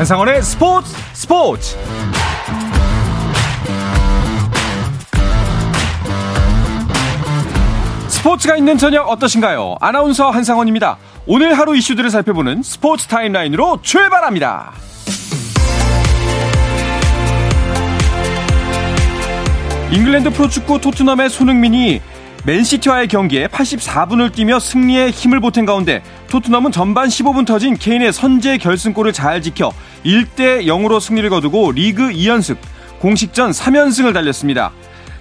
한상원의 스포츠 스포츠 스포츠가 있는 저녁 어떠신가요? 아나운서 한상원입니다. 오늘 하루 이슈들을 살펴보는 스포츠 타임라인으로 출발합니다. 잉글랜드 프로축구 토트넘의 손흥민이 맨시티와의 경기에 84분을 뛰며 승리에 힘을 보탠 가운데 토트넘은 전반 15분 터진 케인의 선제 결승골을 잘 지켜 1대 0으로 승리를 거두고 리그 2연승, 공식전 3연승을 달렸습니다.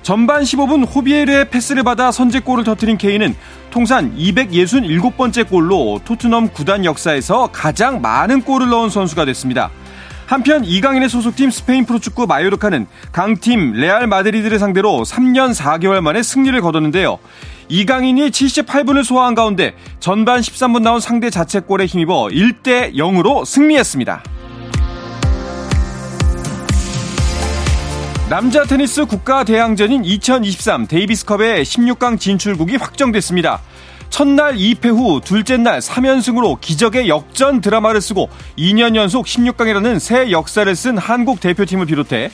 전반 15분 호비에르의 패스를 받아 선제골을 터뜨린 케인은 통산 267번째 골로 토트넘 구단 역사에서 가장 많은 골을 넣은 선수가 됐습니다. 한편 이강인의 소속팀 스페인 프로축구 마요르카는 강팀 레알 마드리드를 상대로 3년 4개월 만에 승리를 거뒀는데요. 이강인이 78분을 소화한 가운데 전반 13분 나온 상대 자책골에 힘입어 1대 0으로 승리했습니다. 남자 테니스 국가 대항전인 2023 데이비스컵의 16강 진출국이 확정됐습니다. 첫날 2패 후 둘째 날 3연승으로 기적의 역전 드라마를 쓰고 2년 연속 16강이라는 새 역사를 쓴 한국 대표팀을 비롯해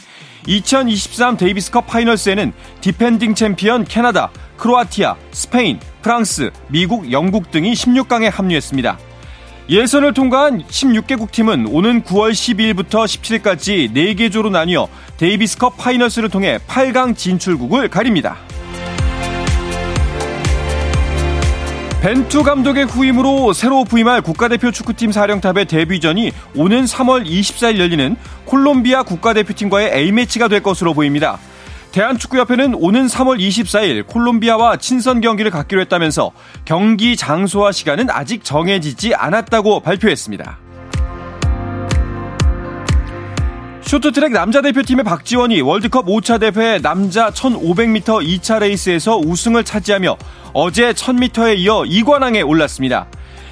2023 데이비스컵 파이널스에는 디펜딩 챔피언 캐나다, 크로아티아, 스페인, 프랑스, 미국, 영국 등이 16강에 합류했습니다. 예선을 통과한 16개국 팀은 오는 9월 12일부터 17일까지 4개 조로 나뉘어 데이비스컵 파이널스를 통해 8강 진출국을 가립니다. 벤투 감독의 후임으로 새로 부임할 국가대표 축구팀 사령탑의 데뷔전이 오는 3월 24일 열리는 콜롬비아 국가대표팀과의 A매치가 될 것으로 보입니다. 대한축구협회는 오는 3월 24일 콜롬비아와 친선 경기를 갖기로 했다면서 경기 장소와 시간은 아직 정해지지 않았다고 발표했습니다. 쇼트트랙 남자 대표팀의 박지원이 월드컵 5차 대회 남자 1500m 2차 레이스에서 우승을 차지하며 어제 1000m에 이어 2관왕에 올랐습니다.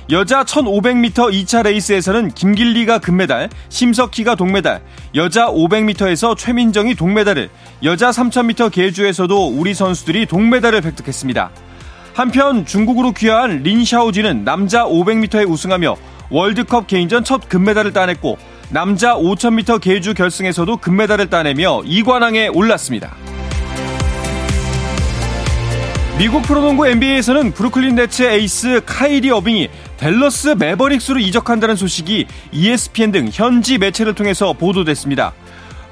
여자 1500m 2차 레이스에서는 김길리가 금메달, 심석희가 동메달, 여자 500m에서 최민정이 동메달을, 여자 3000m 계주에서도 우리 선수들이 동메달을 획득했습니다. 한편 중국으로 귀화한 린 샤오지는 남자 500m에 우승하며 월드컵 개인전 첫 금메달을 따냈고 남자 5000m 계주 결승에서도 금메달을 따내며 2관왕에 올랐습니다. 미국 프로농구 NBA에서는 브루클린 네츠의 에이스 카이리 어빙이 댈러스 매버릭스로 이적한다는 소식이 ESPN 등 현지 매체를 통해서 보도됐습니다.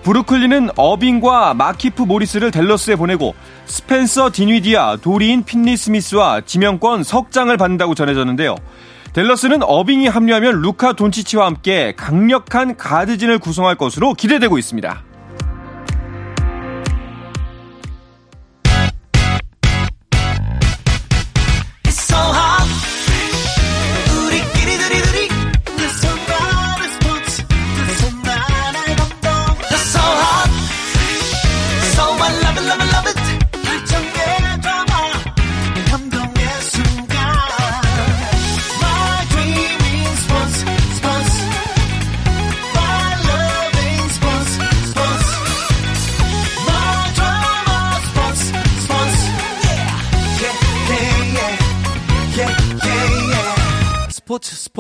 브루클린은 어빙과 마키프 모리스를 댈러스에 보내고 스펜서 딘위디와, 도리안 핀리 스미스와 지명권 석장을 받는다고 전해졌는데요. 댈러스는 어빙이 합류하면 루카 돈치치와 함께 강력한 가드진을 구성할 것으로 기대되고 있습니다.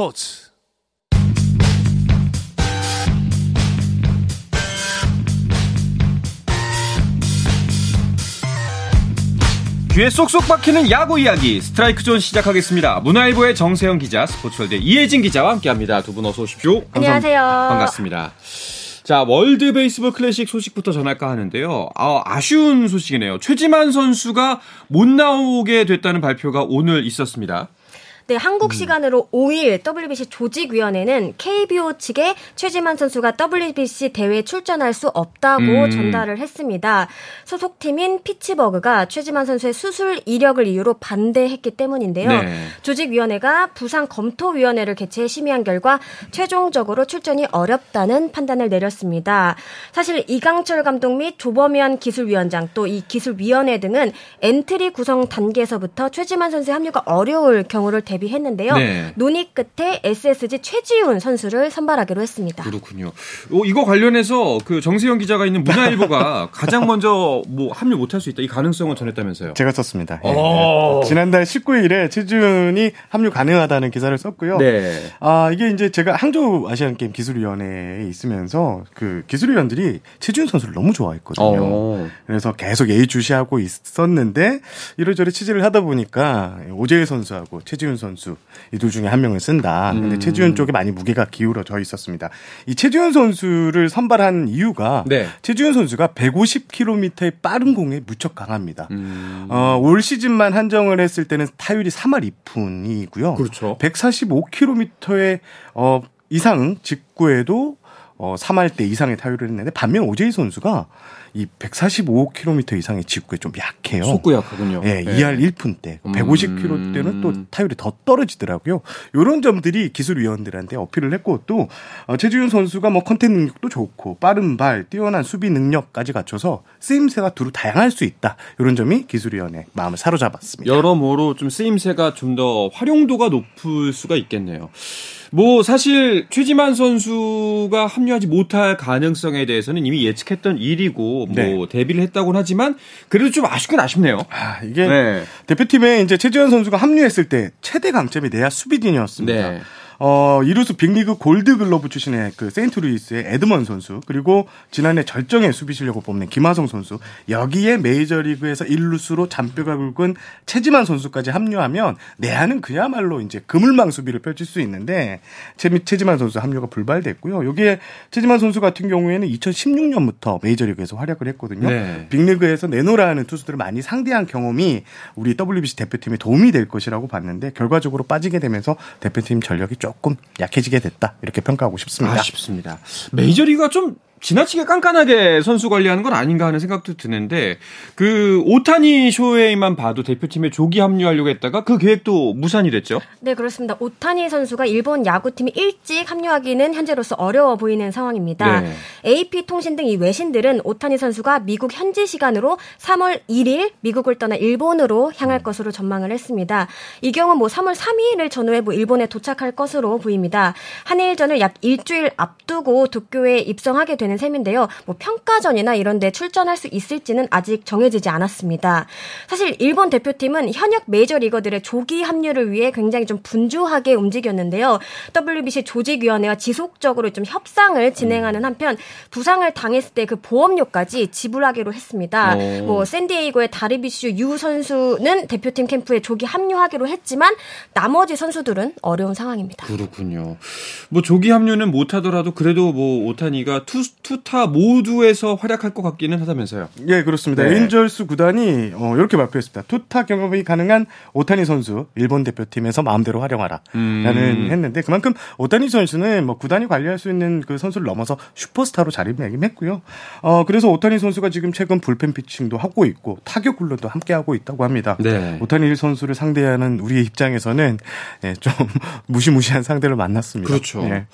스포츠 귀에 쏙쏙 박히는 야구 이야기 스트라이크 존 시작하겠습니다. 문화일보의 정세영 기자, 스포츠월드 이혜진 기자와 함께합니다. 두 분 어서 오십시오. 안녕하세요. 반갑습니다. 자, 월드 베이스볼 클래식 소식부터 전할까 하는데요. 아, 아쉬운 소식이네요. 최지만 선수가 못 나오게 됐다는 발표가 오늘 있었습니다. 네, 한국 음. 시간으로 5일 WBC 조직위원회는 KBO 측에 최지만 선수가 WBC 대회에 출전할 수 없다고 음. 전달을 했습니다. 소속팀인 피츠버그가 최지만 선수의 수술 이력을 이유로 반대했기 때문인데요. 네. 조직위원회가 부상 검토위원회를 개최해 심의한 결과 최종적으로 출전이 어렵다는 판단을 내렸습니다. 사실 이강철 감독 및 조범현 기술위원장 또 이 기술위원회 등은 엔트리 구성 단계에서부터 최지만 선수의 합류가 어려울 경우를 대비 대비했는데요. 네. 논의 끝에 SSG 최지훈 선수를 선발하기로 했습니다. 그렇군요. 어, 이거 관련해서 그 정세영 기자가 있는 문화일보가 가장 먼저 뭐 합류 못할 수 있다 이 가능성을 전했다면서요? 제가 썼습니다. 예. 네. 지난달 19일에 최지훈이 합류 가능하다는 기사를 썼고요. 네. 아 이게 이제 제가 항저우 아시안 게임 기술위원회에 있으면서 그 기술위원들이 최지훈 선수를 너무 좋아했거든요. 어. 그래서 계속 예의주시하고 있었는데 이러저러 취재를 하다 보니까 오재일 선수하고 최지훈 선수 이 둘 중에 한 명을 쓴다. 근데 음. 최지훈 쪽에 많이 무게가 기울어져 있었습니다. 이 최지훈 선수를 선발한 이유가 네. 최지훈 선수가 150km의 빠른 공에 무척 강합니다. 음. 어, 올 시즌만 한정을 했을 때는 타율이 3할 2푼이고요. 그렇죠. 145km의 어, 이상 직구에도 어, 3할 때 이상의 타율을 했는데 반면 오재희 선수가 이 145km 이상의 직구에 좀 약해요. 속구 약하군요. 예, 네. 2할 1푼 때. 150km 때는 또 타율이 더 떨어지더라고요. 요런 점들이 기술위원들한테 어필을 했고 또 어, 최지훈 선수가 뭐 컨택 능력도 좋고 빠른 발, 뛰어난 수비 능력까지 갖춰서 쓰임새가 두루 다양할 수 있다. 요런 점이 기술위원회 마음을 사로잡았습니다. 여러모로 좀 쓰임새가 좀 더 활용도가 높을 수가 있겠네요. 뭐 사실 최지만 선수가 합류하지 못할 가능성에 대해서는 이미 예측했던 일이고 뭐 네. 데뷔를 했다고는 하지만 그래도 좀 아쉽긴 아쉽네요. 아, 이게 네. 대표팀에 이제 최지현 선수가 합류했을 때 최대 강점이 내야 수비진이었습니다. 네. 어, 이루수 빅리그 골드글러브 출신의 그 세인트루이스의 에드먼 선수 그리고 지난해 절정의 수비 실력을 뽐낸 김하성 선수 여기에 메이저리그에서 일루수로 잔뼈가 굵은 최지만 선수까지 합류하면 내야는 그야말로 이제 그물망 수비를 펼칠 수 있는데 최, 최지만 선수 합류가 불발됐고요. 여기에 최지만 선수 같은 경우에는 2016년부터 메이저리그에서 활약을 했거든요. 네. 빅리그에서 내노라 하는 투수들을 많이 상대한 경험이 우리 WBC 대표팀에 도움이 될 것이라고 봤는데 결과적으로 빠지게 되면서 대표팀 전력이 좀 조금 약해지게 됐다 이렇게 평가하고 싶습니다. 아쉽습니다. 메이저리가 좀 지나치게 깐깐하게 선수 관리하는 건 아닌가 하는 생각도 드는데 그 오타니 쇼에만 봐도 대표팀에 조기 합류하려고 했다가 그 계획도 무산이 됐죠. 네 그렇습니다. 오타니 선수가 일본 야구팀이 일찍 합류하기는 현재로서 어려워 보이는 상황입니다. 네. AP 통신 등 이 외신들은 오타니 선수가 미국 현지 시간으로 3월 1일 미국을 떠나 일본으로 향할 음. 것으로 전망을 했습니다. 이 경우 뭐 3월 3일을 전후해 뭐 일본에 도착할 것으로 보입니다. 한일전을 약 일주일 앞두고 도쿄에 입성하게 되는 되는 셈인데요. 뭐 평가전이나 이런 데 출전할 수 있을지는 아직 정해지지 않았습니다. 사실 일본 대표팀은 현역 메이저리거들의 조기 합류를 위해 굉장히 좀 분주하게 움직였는데요. WBC 조직위원회와 지속적으로 좀 협상을 진행하는 한편 부상을 당했을 때 그 보험료까지 지불하기로 했습니다. 오. 어. 뭐 샌디에이고의 다리비슈 유 선수는 대표팀 캠프에 조기 합류하기로 했지만 나머지 선수들은 어려운 상황입니다. 그렇군요. 뭐 조기 합류는 못하더라도 그래도 뭐 오타니가 투 투타 모두에서 활약할 것 같기는 하다면서요. 예, 그렇습니다. 네. 에인절스 구단이 어, 이렇게 발표했습니다. 투타 겸업이 가능한 오타니 선수 일본 대표팀에서 마음대로 활용하라. 음. 라는 했는데 그만큼 오타니 선수는 뭐 구단이 관리할 수 있는 그 선수를 넘어서 슈퍼스타로 자리매김했고요. 어, 그래서 오타니 선수가 지금 최근 불펜 피칭도 하고 있고 타격 훈련도 함께 하고 있다고 합니다. 네. 오타니 선수를 상대하는 우리 입장에서는 예, 좀 무시무시한 상대를 만났습니다. 그렇죠. 예.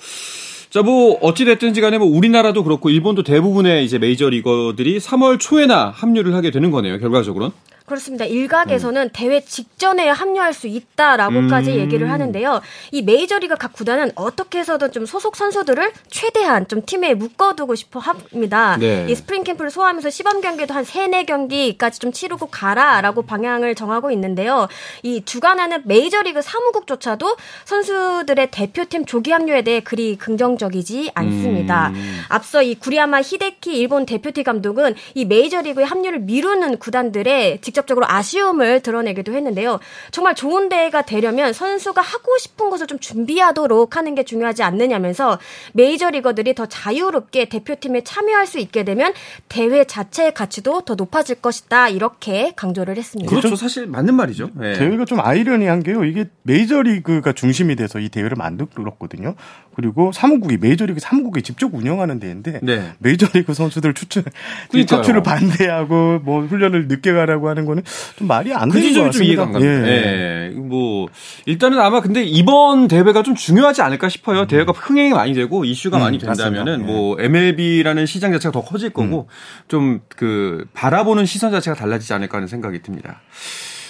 자, 뭐, 어찌 됐든지 간에 뭐, 우리나라도 그렇고, 일본도 대부분의 이제 메이저 리거들이 3월 초에나 합류를 하게 되는 거네요, 결과적으로는. 그렇습니다. 일각에서는 음. 대회 직전에 합류할 수 있다라고까지 음. 얘기를 하는데요. 이 메이저리그 각 구단은 어떻게 해서든 좀 소속 선수들을 최대한 좀 팀에 묶어두고 싶어 합니다. 네. 이 스프링 캠프를 소화하면서 시범 경기도 한 3, 4경기까지 좀 치르고 가라라고 방향을 정하고 있는데요. 이 주관하는 메이저리그 사무국조차도 선수들의 대표팀 조기 합류에 대해 그리 긍정적이지 않습니다. 음. 앞서 이 구리야마 히데키 일본 대표팀 감독은 이 메이저리그의 합류를 미루는 구단들의 직접 직접적으로 아쉬움을 드러내기도 했는데요. 정말 좋은 대회가 되려면 선수가 하고 싶은 것을 좀 준비하도록 하는 게 중요하지 않느냐면서 메이저리거들이 더 자유롭게 대표팀에 참여할 수 있게 되면 대회 자체의 가치도 더 높아질 것이다. 이렇게 강조를 했습니다. 그렇죠. 사실 맞는 말이죠. 네. 대회가 좀 아이러니한 게요. 이게 메이저리그가 중심이 돼서 이 대회를 만들었거든요. 그리고 사무국이 메이저리그 사무국이 직접 운영하는 데인데 네. 메이저리그 선수들 추천 추출을 반대하고 뭐 훈련을 늦게 가라고 하는 거는 좀 말이 안 되는 그 것 같습좀 이해가 안 갑니다. 예. 예. 뭐 일단은 아마 근데 이번 대회가 좀 중요하지 않을까 싶어요. 음. 대회가 흥행이 많이 되고 이슈가 음, 많이 된다면은 예. 뭐 MLB라는 시장 자체가 더 커질 거고 음. 좀그 바라보는 시선 자체가 달라지지 않을까 하는 생각이 듭니다.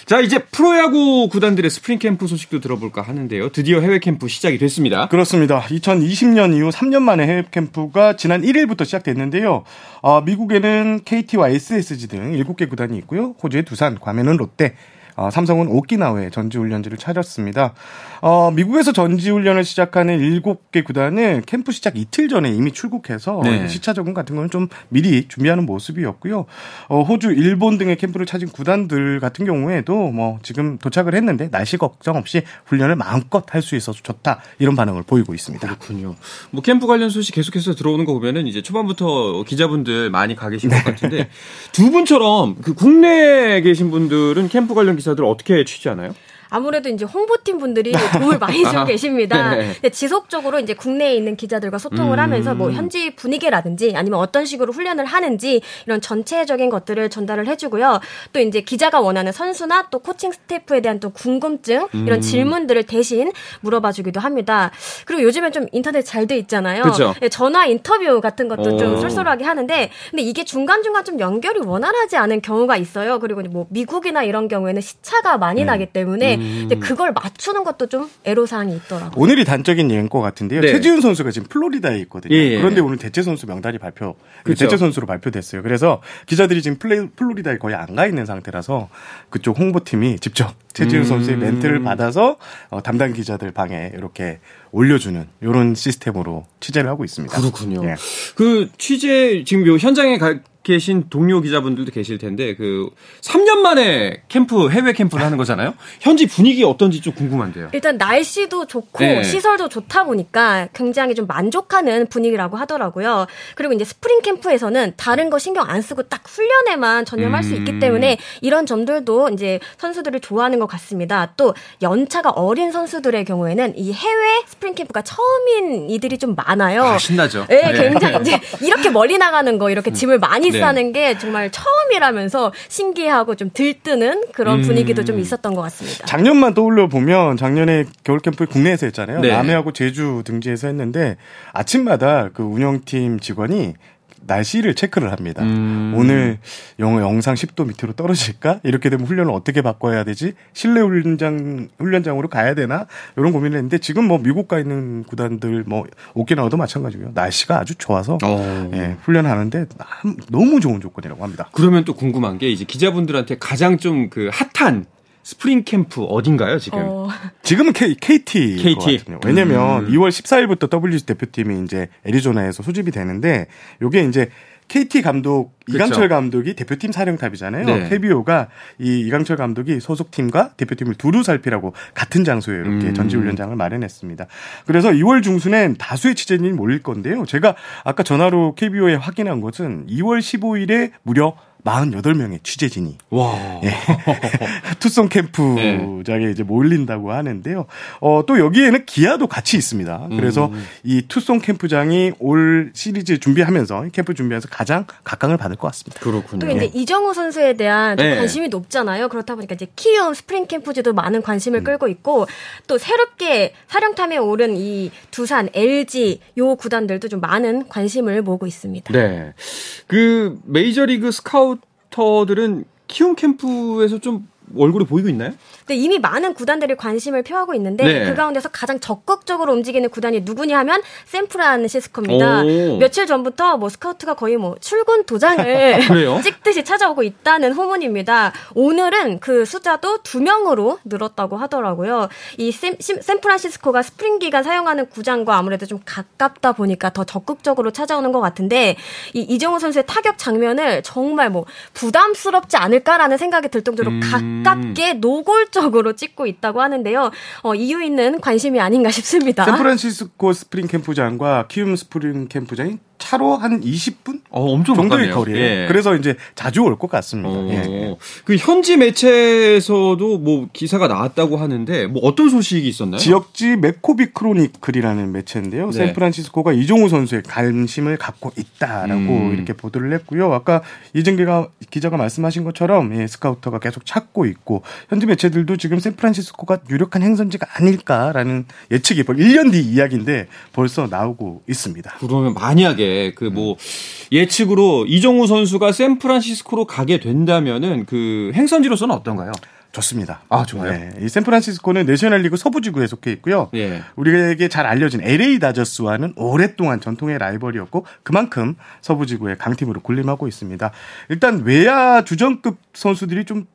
자, 이제 프로야구 구단들의 스프링 캠프 소식도 들어볼까 하는데요. 드디어 해외 캠프 시작이 됐습니다. 그렇습니다. 2020년 이후 3년 만에 해외 캠프가 지난 1일부터 시작됐는데요. 어, 미국에는 KT와 SSG 등 7개 구단이 있고요. 호주의 두산, 괌에는 롯데, 어, 삼성은 오키나와에 전지훈련지를 차렸습니다. 어, 미국에서 전지훈련을 시작하는 7개 구단은 캠프 시작 이틀 전에 이미 출국해서 네. 시차 적응 같은 거는 좀 미리 준비하는 모습이었고요. 어, 호주, 일본 등의 캠프를 찾은 구단들 같은 경우에도 뭐 지금 도착을 했는데 날씨 걱정 없이 훈련을 마음껏 할 수 있어서 좋다 이런 반응을 보이고 있습니다. 그렇군요. 뭐 캠프 관련 소식 계속해서 들어오는 거 보면은 이제 초반부터 기자분들 많이 가 계신 것 같은데 두 분처럼 그 국내에 계신 분들은 캠프 관련 기사 기사들 어떻게 취재하나요? 아무래도 이제 홍보팀 분들이 도움을 많이 주고 계십니다. 네. 지속적으로 이제 국내에 있는 기자들과 소통을 음. 하면서 뭐 현지 분위기라든지 아니면 어떤 식으로 훈련을 하는지 이런 전체적인 것들을 전달을 해주고요. 또 이제 기자가 원하는 선수나 또 코칭 스태프에 대한 또 궁금증 이런 음. 질문들을 대신 물어봐주기도 합니다. 그리고 요즘엔 좀 인터넷 잘 돼 있잖아요. 그렇죠. 전화 인터뷰 같은 것도 오. 좀 쏠쏠하게 하는데 근데 이게 중간 중간 좀 연결이 원활하지 않은 경우가 있어요. 그리고 뭐 미국이나 이런 경우에는 시차가 많이 네. 나기 때문에 근데 음. 그걸 맞추는 것도 좀 애로사항이 있더라고요. 오늘이 단적인 예인 것 같은데요. 네. 최지훈 선수가 지금 플로리다에 있거든요. 예, 예. 그런데 오늘 대체 선수 명단이 발표, 그렇죠. 대체 선수로 발표됐어요. 그래서 기자들이 지금 플레이, 플로리다에 거의 안 가 있는 상태라서 그쪽 홍보팀이 직접 최지훈 음. 선수의 멘트를 받아서 어, 담당 기자들 방에 이렇게 올려주는 이런 시스템으로 취재를 하고 있습니다. 그렇군요. 예. 그 취재 지금 요 현장에 가, 계신 동료 기자분들도 계실 텐데 그 3년 만에 캠프 해외 캠프를 하는 거잖아요. 현지 분위기 어떤지 좀 궁금한데요. 일단 날씨도 좋고 네. 시설도 좋다 보니까 굉장히 좀 만족하는 분위기라고 하더라고요. 그리고 이제 스프링 캠프에서는 다른 거 신경 안 쓰고 딱 훈련에만 전념할 음. 수 있기 음. 때문에 이런 점들도 이제 선수들은 좋아하는 것 같습니다. 또 연차가 어린 선수들의 경우에는 이 해외 스프링 캠프가 처음인 이들이 좀 많아요. 아, 신나죠. 네, 굉장히 이제 이렇게 멀리 나가는 거 이렇게 짐을 많이 네. 하는 게 정말 처음이라면서 신기하고 좀 들뜨는 그런 음. 분위기도 좀 있었던 것 같습니다. 작년만 떠올려 보면 작년에 겨울 캠프 국내에서 했잖아요. 네. 남해하고 제주 등지에서 했는데 아침마다 그 운영팀 직원이 날씨를 체크를 합니다. 음. 오늘 영어 영상 10도 밑으로 떨어질까? 이렇게 되면 훈련을 어떻게 바꿔야 되지? 실내 훈련장 훈련장으로 가야 되나? 이런 고민을 했는데 지금 뭐 미국 가 있는 구단들 뭐 오키나와도 마찬가지고요. 날씨가 아주 좋아서 어. 예, 훈련하는데 너무 좋은 조건이라고 합니다. 그러면 또 궁금한 게 이제 기자분들한테 가장 좀 그 핫한 스프링 캠프 어딘가요 지금? 어... 지금은 K, KT. KT. 왜냐면 음. 2월 14일부터 WG 대표팀이 이제 애리조나에서 소집이 되는데 요게 이제 KT 감독 그쵸. 이강철 감독이 대표팀 사령탑이잖아요. 네. KBO가 이 이강철 감독이 소속팀과 대표팀을 두루 살피라고 같은 장소에 이렇게 음. 전지훈련장을 마련했습니다. 그래서 2월 중순엔 다수의 취재진이 몰릴 건데요. 제가 아까 전화로 KBO에 확인한 것은 2월 15일에 무려 48명의 취재진이 와. 예. 투썸 캠프장에 네. 이제 몰린다고 하는데요. 어, 또 여기에는 기아도 같이 있습니다. 그래서 음. 이 투손 캠프장이 올 시리즈 준비하면서 캠프 준비하면서 가장 각광을 받을 것 같습니다. 그렇군요. 또 이제 네. 이정후 선수에 대한 네. 관심이 높잖아요. 그렇다 보니까 이제 키움 스프링 캠프지도 많은 관심을 음. 끌고 있고 또 새롭게 사령탑에 오른 이 두산, LG 요 구단들도 좀 많은 관심을 모으고 있습니다. 네. 그 메이저리그 스카우터들은 키움 캠프에서 좀 얼굴이 보이고 있나요? 네, 이미 많은 구단들이 관심을 표하고 있는데 네. 그 가운데서 가장 적극적으로 움직이는 구단이 누구냐 하면 샌프란시스코입니다. 오. 며칠 전부터 뭐 스카우트가 거의 뭐 출근 도장을 찍듯이 찾아오고 있다는 후문입니다. 오늘은 그 숫자도 두 명으로 늘었다고 하더라고요. 이 샌, 샌프란시스코가 스프링 기간 사용하는 구장과 아무래도 좀 가깝다 보니까 더 적극적으로 찾아오는 것 같은데 이 이정후 선수의 타격 장면을 정말 뭐 부담스럽지 않을까라는 생각이 들 정도로 음. 가깝게 노골적 적극적으로 찍고 있다고 하는데요. 어, 이유 있는 관심이 아닌가 싶습니다. 샌프란시스코 스프링 캠프장과 키움 스프링 캠프장이 차로 한 20분 어, 엄청 정도의 거리예요. 예. 그래서 이제 자주 올 것 같습니다. 어, 예. 그 현지 매체에서도 뭐 기사가 나왔다고 하는데 뭐 어떤 소식이 있었나요? 지역지 맥코비 크로니클이라는 매체인데요. 네. 샌프란시스코가 이정후 선수의 관심을 갖고 있다라고 음. 이렇게 보도를 했고요. 아까 이정기가 기자가 말씀하신 것처럼 예, 스카우터가 계속 찾고 있고 현지 매체들도 지금 샌프란시스코가 유력한 행선지가 아닐까라는 예측이 벌 1년 뒤 이야기인데 벌써 나오고 있습니다. 그러면 만약에 그 뭐 예측으로 이종우 선수가 샌프란시스코로 가게 된다면은 그 행선지로서는 어떤가요? 좋습니다. 아, 좋아요. 네. 이 샌프란시스코는 내셔널리그 서부지구에 속해 있고요. 예. 우리에게 잘 알려진 LA 다저스와는 오랫동안 전통의 라이벌이었고 그만큼 서부지구의 강팀으로 군림하고 있습니다. 일단 외야 주전급 선수들이 좀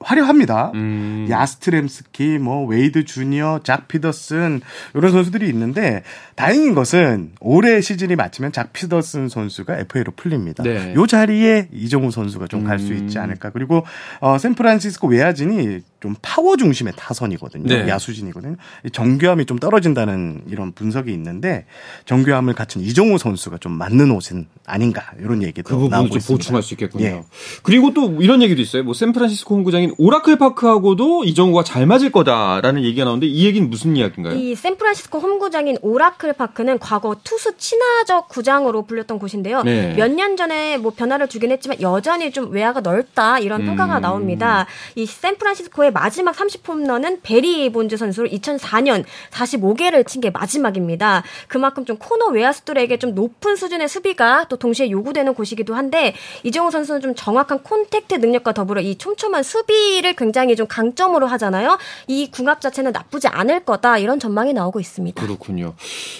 화려합니다. 음. 야스트렘스키, 뭐 웨이드 주니어, 작 피더슨 이런 선수들이 있는데 다행인 것은 올해 시즌이 마치면 작 피더슨 선수가 FA로 풀립니다. 네. 요 자리에 이정후 선수가 좀 갈수 음. 있지 않을까. 그리고 어 샌프란시스코 외야진이 좀 파워 중심의 타선이거든요. 네. 야수진이거든요. 정교함이 좀 떨어진다는 이런 분석이 있는데 정교함을 갖춘 이정우 선수가 좀 맞는 옷은 아닌가 이런 얘기도 그 부분을 좀 있습니다. 보충할 수 있겠군요. 예. 그리고 또 이런 얘기도 있어요. 뭐 샌프란시스코 홈구장인 오라클 파크하고도 이정우가 잘 맞을 거다라는 얘기가 나오는데 이 얘기는 무슨 이야기인가요? 이 샌프란시스코 홈구장인 오라클 파크는 과거 투수 친화적 구장으로 불렸던 곳인데요. 네. 몇년 전에 뭐 변화를 주긴 했지만 여전히 좀 외야가 넓다 이런 평가가 음. 나옵니다. 이 샌프란시스코의 마지막 30홈런은 베리 본즈 선수로 2004년 45개를 친 게 마지막입니다. 그만큼 좀 코너 외야수들에게 좀 높은 수준의 수비가 또 동시에 요구되는 곳이기도 한데 이정우 선수는 좀 정확한 콘택트 능력과 더불어 이 촘촘한 수비를 굉장히 좀 강점으로 하잖아요. 이 궁합 자체는 나쁘지 않을 거다 이런 전망이 나오고 있습니다. 그렇군요.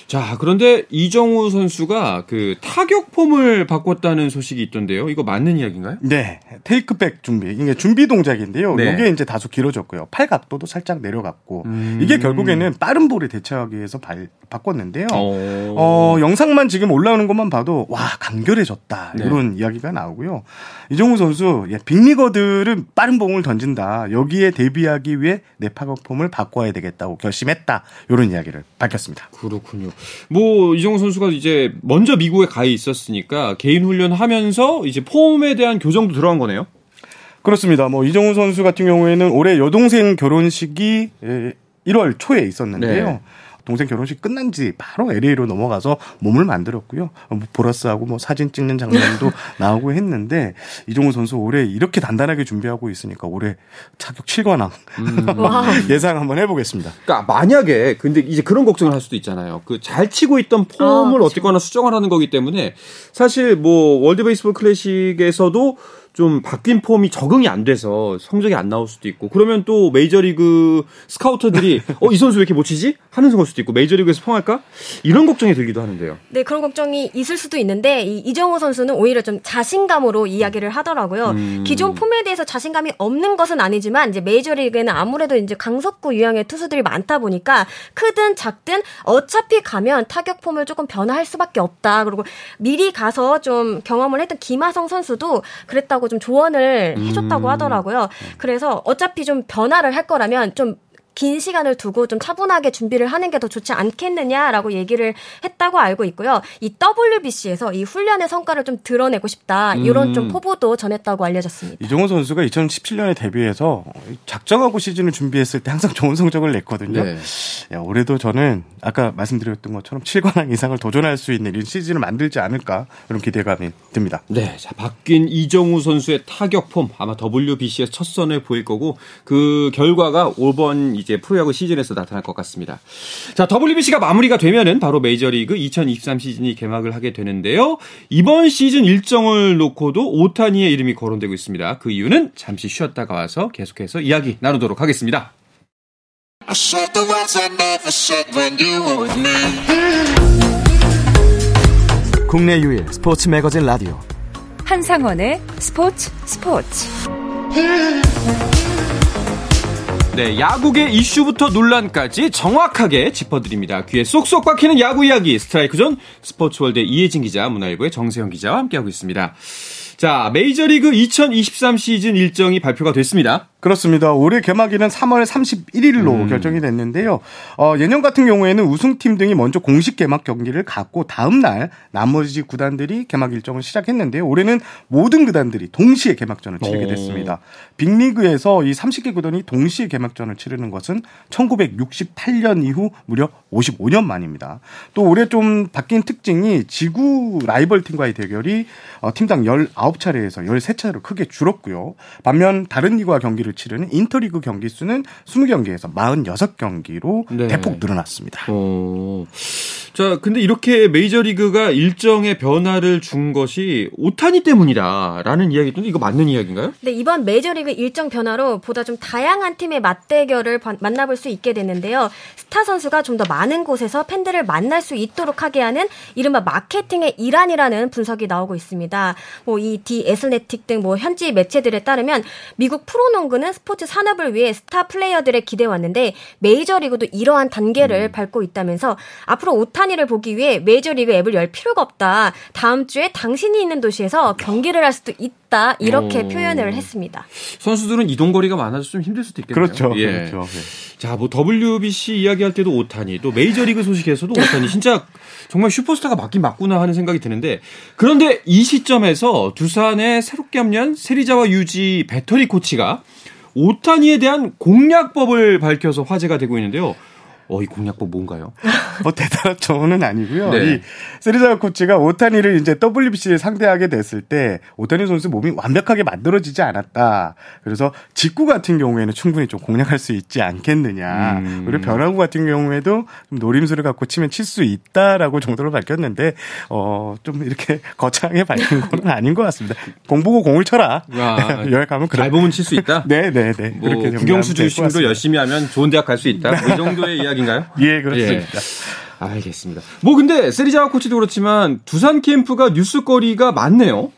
자 그런데 이정우 선수가 그 타격 폼을 바꿨다는 소식이 있던데요. 이거 맞는 이야기인가요? 네, 테이크백 준비 이게 준비 동작인데요. 네. 이게 이제 다소 길 어졌고요. 팔 각도도 살짝 내려갔고 음. 이게 결국에는 빠른 볼에 대처하기 위해서 발, 바꿨는데요. 어, 영상만 지금 올라오는 것만 봐도 와 간결해졌다 네. 이런 이야기가 나오고요. 이정우 선수 예, 빅리거들은 빠른 공을 던진다. 여기에 대비하기 위해 내 파격폼을 바꿔야 되겠다고 결심했다. 이런 이야기를 밝혔습니다. 그렇군요. 뭐 이정우 선수가 이제 먼저 미국에 가 있었으니까 개인 훈련하면서 이제 폼에 대한 교정도 들어간 거네요. 그렇습니다. 뭐 이정우 선수 같은 경우에는 올해 여동생 결혼식이 1월 초에 있었는데요. 네. 동생 결혼식 끝난 지 바로 LA로 넘어가서 몸을 만들었고요. 뭐 보라스하고 뭐 사진 찍는 장면도 나오고 했는데 이종우 선수 올해 이렇게 단단하게 준비하고 있으니까 올해 차격 7관왕 음. 예상 한번 해보겠습니다. 그러니까 만약에 근데 이제 그런 걱정을 할 수도 있잖아요. 그 잘 치고 있던 폼을 아, 어쨌거나 수정을 하는 거기 때문에 사실 뭐 월드 베이스볼 클래식에서도 좀 바뀐 폼이 적응이 안 돼서 성적이 안 나올 수도 있고 그러면 또 메이저리그 스카우터들이 어 이 선수 왜 이렇게 못 치지 하는 걸 수도 있고 메이저리그에서 통할까 이런 걱정이 들기도 하는데요. 네 그런 걱정이 있을 수도 있는데 이 이정호 선수는 오히려 좀 자신감으로 이야기를 하더라고요. 음. 기존 폼에 대해서 자신감이 없는 것은 아니지만 이제 메이저리그에는 아무래도 이제 강석구 유형의 투수들이 많다 보니까 크든 작든 어차피 가면 타격 폼을 조금 변화할 수밖에 없다. 그리고 미리 가서 좀 경험을 했던 김하성 선수도 그랬다고. 해달라고 좀 조언을 해줬다고 음. 하더라고요. 그래서 어차피 좀 변화를 할 거라면 좀 긴 시간을 두고 좀 차분하게 준비를 하는 게 더 좋지 않겠느냐라고 얘기를 했다고 알고 있고요. 이 WBC에서 이 훈련의 성과를 좀 드러내고 싶다 이런 음. 좀 포부도 전했다고 알려졌습니다. 이종호 선수가 2017년에 데뷔해서 작정하고 시즌을 준비했을 때 항상 좋은 성적을 냈거든요. 네. 야, 올해도 저는 아까 말씀드렸던 것처럼 7관왕 이상을 도전할 수 있는 이런 시즌을 만들지 않을까 그런 기대감이 듭니다. 네, 자 바뀐 이정우 선수의 타격폼 아마 WBC의 첫 선을 보일 거고 그 결과가 5번 이제 프로야구 시즌에서 나타날 것 같습니다. 자, WBC가 마무리가 되면은 바로 메이저리그 2023 시즌이 개막을 하게 되는데요. 이번 시즌 일정을 놓고도 오타니의 이름이 거론되고 있습니다. 그 이유는 잠시 쉬었다가 와서 계속해서 이야기 나누도록 하겠습니다. 국내 유일 스포츠 매거진 라디오 한상원의 스포츠 스포츠 네, 야구계 이슈부터 논란까지 정확하게 짚어드립니다. 귀에 쏙쏙 박히는 야구 이야기 스트라이크 존 스포츠월드 이혜진 기자, 문화일보의 정세영 기자와 함께하고 있습니다. 자, 메이저리그 2023 시즌 일정이 발표가 됐습니다. 그렇습니다. 올해 개막일은 3월 31일로 음. 결정이 됐는데요. 어, 예년 같은 경우에는 우승팀 등이 먼저 공식 개막 경기를 갖고 다음 날 나머지 구단들이 개막 일정을 시작했는데요. 올해는 모든 구단들이 동시에 개막전을 치르게 됐습니다. 빅리그에서 이 30개 구단이 동시에 개막전을 치르는 것은 1968년 이후 무려 55년 만입니다. 또 올해 좀 바뀐 특징이 지구 라이벌 팀과의 대결이 어, 팀당 19차례에서 13차례로 크게 줄었고요. 반면 다른 리그와 경기를 경기를 치르는 인터리그 경기 수는 20경기에서 46경기로 네. 대폭 늘어났습니다. 오. 자, 근데 이렇게 메이저리그가 일정의 변화를 준 것이 오타니 때문이다라는 이야기도 이거 맞는 이야기인가요? 네, 이번 메이저리그 일정 변화로 보다 좀 다양한 팀의 맞대결을 만나볼 수 있게 됐는데요. 스타 선수가 좀 더 많은 곳에서 팬들을 만날 수 있도록 하게 하는 이른바 마케팅의 일환이라는 분석이 나오고 있습니다. 뭐 디 애슬레틱 등 뭐 현지 매체들에 따르면 미국 프로농구는 스포츠 산업을 위해 스타 플레이어들에 기대왔는데 메이저리그도 이러한 단계를 음. 밟고 있다면서 앞으로 오타니를 보기 위해 메이저리그 앱을 열 필요가 없다. 다음 주에 당신이 있는 도시에서 경기를 할 수도 있다. 이렇게 오. 표현을 했습니다. 선수들은 이동 거리가 많아서 좀 힘들 수도 있겠네요. 그렇죠. 예. 그렇죠. 네. 자, 뭐 WBC 이야기할 때도 오타니, 또 메이저리그 소식에서도 오타니 진짜 정말 슈퍼스타가 맞긴 맞구나 하는 생각이 드는데 그런데 이 시점에서 두산에 새롭게 합류한 세리자와 유지 배터리 코치가 오타니에 대한 공략법을 밝혀서 화제가 되고 있는데요. 어, 이 공략법 뭔가요? 뭐 대단한 조언은 아니고요. 네. 이 세리자 코치가 오타니를 이제 WBC를 상대하게 됐을 때 오타니 선수 몸이 완벽하게 만들어지지 않았다. 그래서 직구 같은 경우에는 충분히 좀 공략할 수 있지 않겠느냐. 음. 그리고 변화구 같은 경우에도 노림수를 갖고 치면 칠 수 있다라고 정도로 밝혔는데 어, 좀 이렇게 거창하게 밝힌 건 아닌 것 같습니다. 공 보고 공을 쳐라. 아, 여행 가면 잘 보면 칠 수 있다. 네, 네, 네. 뭐 그렇게 국영수 주식으로 열심히 하면 좋은 대학 갈 수 있다. 뭐이 정도의 이야기 이야기인가요? 예, 그렇습니다. 예. 알겠습니다. 뭐 근데 세리자와 코치도 그렇지만 두산 캠프가 뉴스거리가 많네요.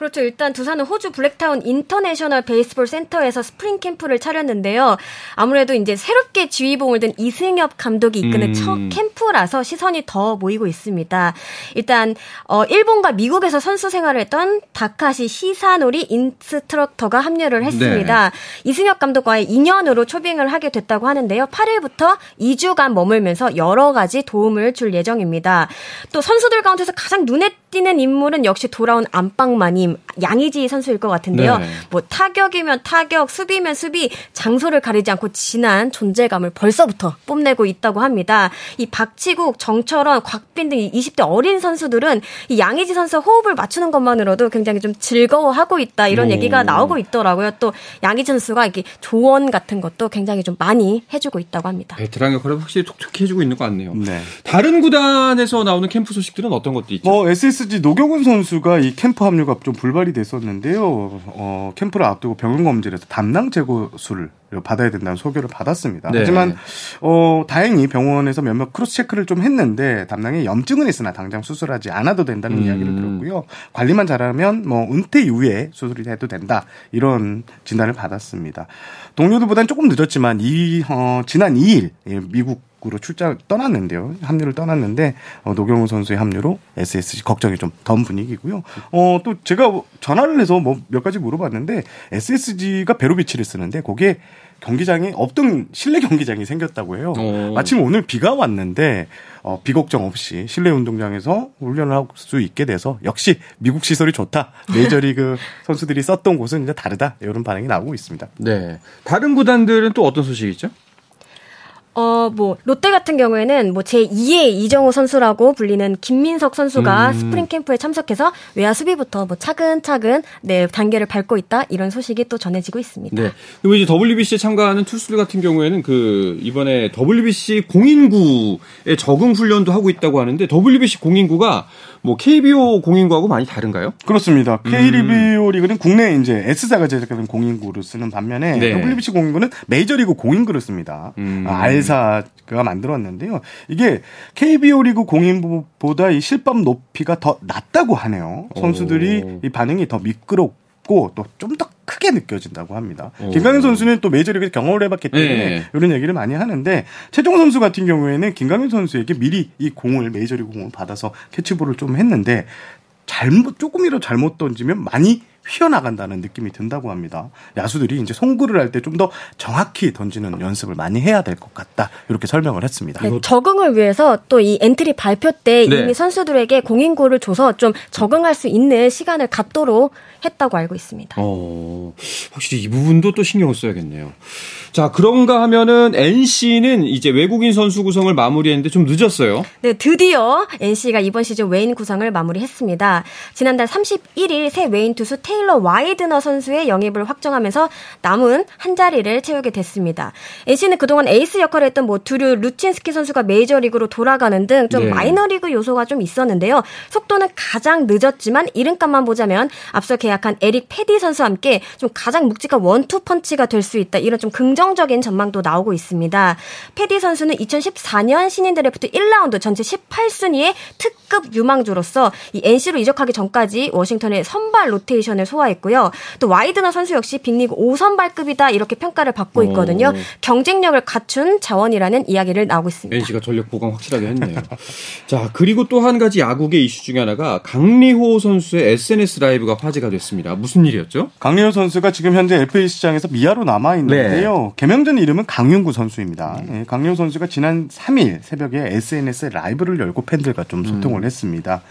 그렇죠. 일단 두산은 호주 블랙타운 인터내셔널 베이스볼 센터에서 스프링 캠프를 차렸는데요. 아무래도 이제 새롭게 지휘봉을 든 이승엽 감독이 이끄는 음. 첫 캠프라서 시선이 더 모이고 있습니다. 일단 어 일본과 미국에서 선수 생활을 했던 다카하시 히사노리 인스트럭터가 합류를 했습니다. 네. 이승엽 감독과의 인연으로 초빙을 하게 됐다고 하는데요. 8일부터 2주간 머물면서 여러 가지 도움을 줄 예정입니다. 또 선수들 가운데서 가장 눈에 띄는 인물은 역시 돌아온 안방마님 양의지 선수일 것 같은데요. 네. 뭐 타격이면 타격, 수비면 수비, 장소를 가리지 않고 진한 존재감을 벌써부터 뽐내고 있다고 합니다. 이 박치국, 정철원, 곽빈 등 20대 어린 선수들은 이 양의지 선수 호흡을 맞추는 것만으로도 굉장히 좀 즐거워하고 있다 이런 오. 얘기가 나오고 있더라고요. 또 양의지 선수가 이렇게 조언 같은 것도 굉장히 좀 많이 해주고 있다고 합니다. 베테랑 역할을 확실히 톡톡히 해주고 있는 것 같네요. 네. 다른 구단에서 나오는 캠프 소식들은 어떤 것도 있죠? 뭐 SSG 노경은 선수가 이 캠프 합류가 좀 불발이 됐었는데요. 어, 캠프를 앞두고 병원 검진에서 담낭 제거술을 받아야 된다는 소견을 받았습니다. 네. 하지만 어, 다행히 병원에서 몇몇 크로스 체크를 좀 했는데 담낭에 염증은 있으나 당장 수술하지 않아도 된다는 음. 이야기를 들었고요. 관리만 잘하면 뭐 은퇴 이후에 수술이 해도 된다 이런 진단을 받았습니다. 동료들보다는 조금 늦었지만 이 어, 지난 2일 예, 미국 으로 출장 떠났는데요. 합류를 떠났는데 어, 노경우 선수의 합류로 SSG 걱정이 좀 던 분위기고요. 어, 또 제가 전화를 해서 뭐 몇 가지 물어봤는데 SSG가 베로비치를 쓰는데 거기에 경기장이 없던 실내 경기장이 생겼다고 해요. 오. 어. 마침 오늘 비가 왔는데 어, 비 걱정 없이 실내 운동장에서 훈련을 할 수 있게 돼서 역시 미국 시설이 좋다. 메이저리그 선수들이 썼던 곳은 이제 다르다. 이런 반응이 나오고 있습니다. 네. 다른 구단들은 또 어떤 소식이 있죠? 어, 뭐, 롯데 같은 경우에는 뭐 제2의 이정우 선수라고 불리는 김민석 선수가 음. 스프링 캠프에 참석해서 외야 수비부터 뭐 차근차근 네, 단계를 밟고 있다 이런 소식이 또 전해지고 있습니다. 네. 그리고 이제 WBC에 참가하는 투수들 같은 경우에는 그 이번에 WBC 공인구에 적응 훈련도 하고 있다고 하는데 WBC 공인구가 뭐 KBO 공인구하고 많이 다른가요? 그렇습니다. KBO 음. 리그는 국내 이제 S사가 제작하는 공인구를 쓰는 반면에 네. WBC 공인구는 메이저리그 공인구를 씁니다. 음. 아, R사가 만들었는데요. 이게 KBO 리그 공인구보다 이 실밥 높이가 더 낮다고 하네요. 선수들이 오. 이 반응이 더 미끄럽고 또 좀 더 크게 느껴진다고 합니다. 오. 김강현 선수는 또 메이저리그에서 경험을 해봤기 때문에 네. 이런 얘기를 많이 하는데 최종 선수 같은 경우에는 김강현 선수에게 미리 이 공을 메이저리그 공을 받아서 캐치볼을 좀 했는데 잘못 조금이라도 잘못 던지면 많이 휘어나간다는 느낌이 든다고 합니다. 야수들이 이제 송구를 할 때 좀 더 정확히 던지는 연습을 많이 해야 될 것 같다. 이렇게 설명을 했습니다. 네, 적응을 위해서 또 이 엔트리 발표 때 네. 이미 선수들에게 공인구를 줘서 좀 적응할 수 있는 시간을 갖도록 했다고 알고 있습니다. 어, 확실히 이 부분도 또 신경을 써야겠네요. 자, 그런가 하면은 NC는 이제 외국인 선수 구성을 마무리했는데 좀 늦었어요. 네, 드디어 NC가 이번 시즌 외인 구성을 마무리했습니다. 지난달 31일 새 외인 투수 테일러 와이드너 선수의 영입을 확정하면서 남은 한 자리를 채우게 됐습니다. NC는 그동안 에이스 역할을 했던 뭐 드류 루친스키 선수가 메이저리그로 돌아가는 등 좀 네. 마이너스 요소가 좀 있었는데요. 속도는 가장 늦었지만 이름값만 보자면 앞서 계약한 에릭 페디 선수와 함께 좀 가장 묵직한 원투 펀치가 될 수 있다. 이런 좀 긍정적인 전망도 나오고 있습니다. 페디 선수는 2014년 신인 드래프트 1라운드 전체 18순위의 특급 유망주로서 이 NC로 이적하기 전까지 워싱턴의 선발 로테이션을 소화했고요. 또 와이드너 선수 역시 빅리그 5선발급이다 이렇게 평가를 받고 있거든요. 오. 경쟁력을 갖춘 자원이라는 이야기를 나오고 있습니다. NC가 전력 보강 확실하게 했네요. 자 그리고 또 한 가지 야구계 이슈 중에 하나가 강리호 선수의 SNS 라이브가 화제가 됐습니다. 무슨 일이었죠? 강리호 선수가 지금 현재 FA 시장에서 미아로 남아 있는데요. 네. 개명전 이름은 강윤구 선수입니다. 네, 강리호 선수가 지난 3일 새벽에 SNS 라이브를 열고 팬들과 좀 소통을 음. 했습니다.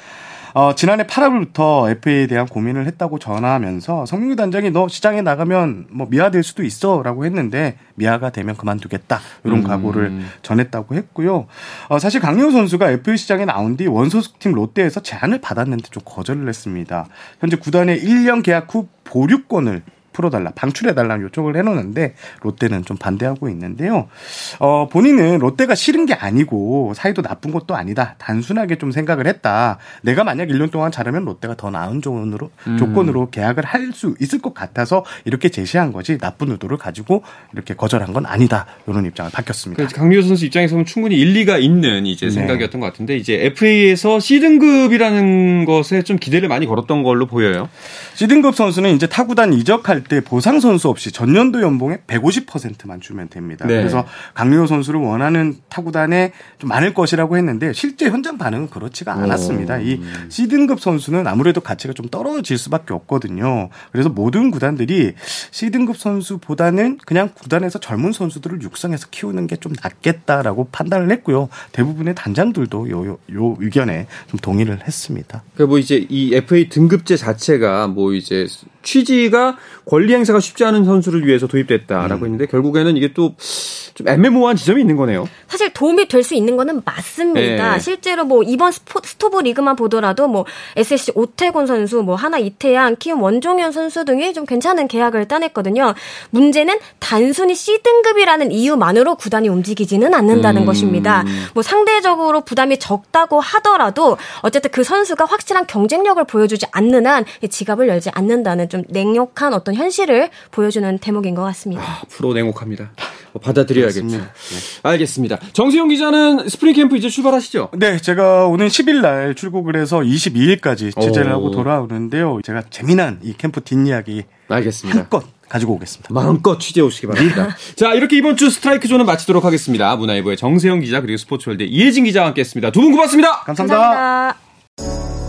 어, 지난해 8월부터 FA에 대한 고민을 했다고 전하면서 성민규 단장이 너 시장에 나가면 뭐 미아될 수도 있어라고 했는데 미아가 되면 그만두겠다 이런 음. 각오를 전했다고 했고요. 어, 사실 강민호 선수가 FA 시장에 나온 뒤 원소속팀 롯데에서 제안을 받았는데 좀 거절을 했습니다. 현재 구단의 1년 계약 후 보류권을 풀어달라, 방출해달라는 요청을 해놓는데 롯데는 좀 반대하고 있는데요. 어, 본인은 롯데가 싫은 게 아니고 사이도 나쁜 것도 아니다. 단순하게 좀 생각을 했다. 내가 만약 1년 동안 잘하면 롯데가 더 나은 조건으로, 음. 조건으로 계약을 할 수 있을 것 같아서 이렇게 제시한 거지 나쁜 의도를 가지고 이렇게 거절한 건 아니다. 이런 입장을 바뀌었습니다. 강미호 선수 입장에서 보면 충분히 일리가 있는 이제 네. 생각이었던 것 같은데 이제 FA에서 C등급이라는 것에 좀 기대를 많이 걸었던 걸로 보여요. C등급 선수는 이제 타구단 이적할 때 보상 선수 없이 전년도 연봉의 150%만 주면 됩니다. 네. 그래서 강민호 선수를 원하는 타구단에 좀 많을 것이라고 했는데 실제 현장 반응은 그렇지가 않았습니다. 오. 이 C등급 선수는 아무래도 가치가 좀 떨어질 수밖에 없거든요. 그래서 모든 구단들이 C등급 선수보다는 그냥 구단에서 젊은 선수들을 육성해서 키우는 게 좀 낫겠다라고 판단을 했고요. 대부분의 단장들도 요, 요, 요 의견에 좀 동의를 했습니다. 그 뭐 이제 이 FA 등급제 자체가 뭐 이제 취지가 권리 행사가 쉽지 않은 선수를 위해서 도입됐다라고 음. 했는데 결국에는 이게 또 좀 애매모호한 지점이 있는 거네요. 사실 도움이 될 수 있는 거는 맞습니다. 네. 실제로 뭐 이번 스포, 스토브 리그만 보더라도 뭐 SSG 오태곤 선수, 뭐 한화 이태양, 키움 원종현 선수 등이 좀 괜찮은 계약을 따냈거든요. 문제는 단순히 C 등급이라는 이유만으로 구단이 움직이지는 않는다는 음. 것입니다. 뭐 상대적으로 부담이 적다고 하더라도 어쨌든 그 선수가 확실한 경쟁력을 보여주지 않는 한 지갑을 열지 않는다는 좀 냉혹한 어떤 현실을 보여주는 대목인 것 같습니다. 아, 프로 냉혹합니다. 뭐 받아들여야겠죠. 네. 알겠습니다. 정세영 기자는 스프링 캠프 이제 출발하시죠? 네, 제가 오는 10일 날 출국을 해서 22일까지 취재를 오. 하고 돌아오는데요. 제가 재미난 이 캠프 뒷이야기 알겠습니다. 한껏 가지고 오겠습니다. 마음껏 취재 오시기 바랍니다. 자, 이렇게 이번 주 스트라이크 존은 마치도록 하겠습니다. 문화일보의 정세영 기자 그리고 스포츠월드 이혜진 기자와 함께했습니다. 두 분 고맙습니다. 감사합니다. 감사합니다.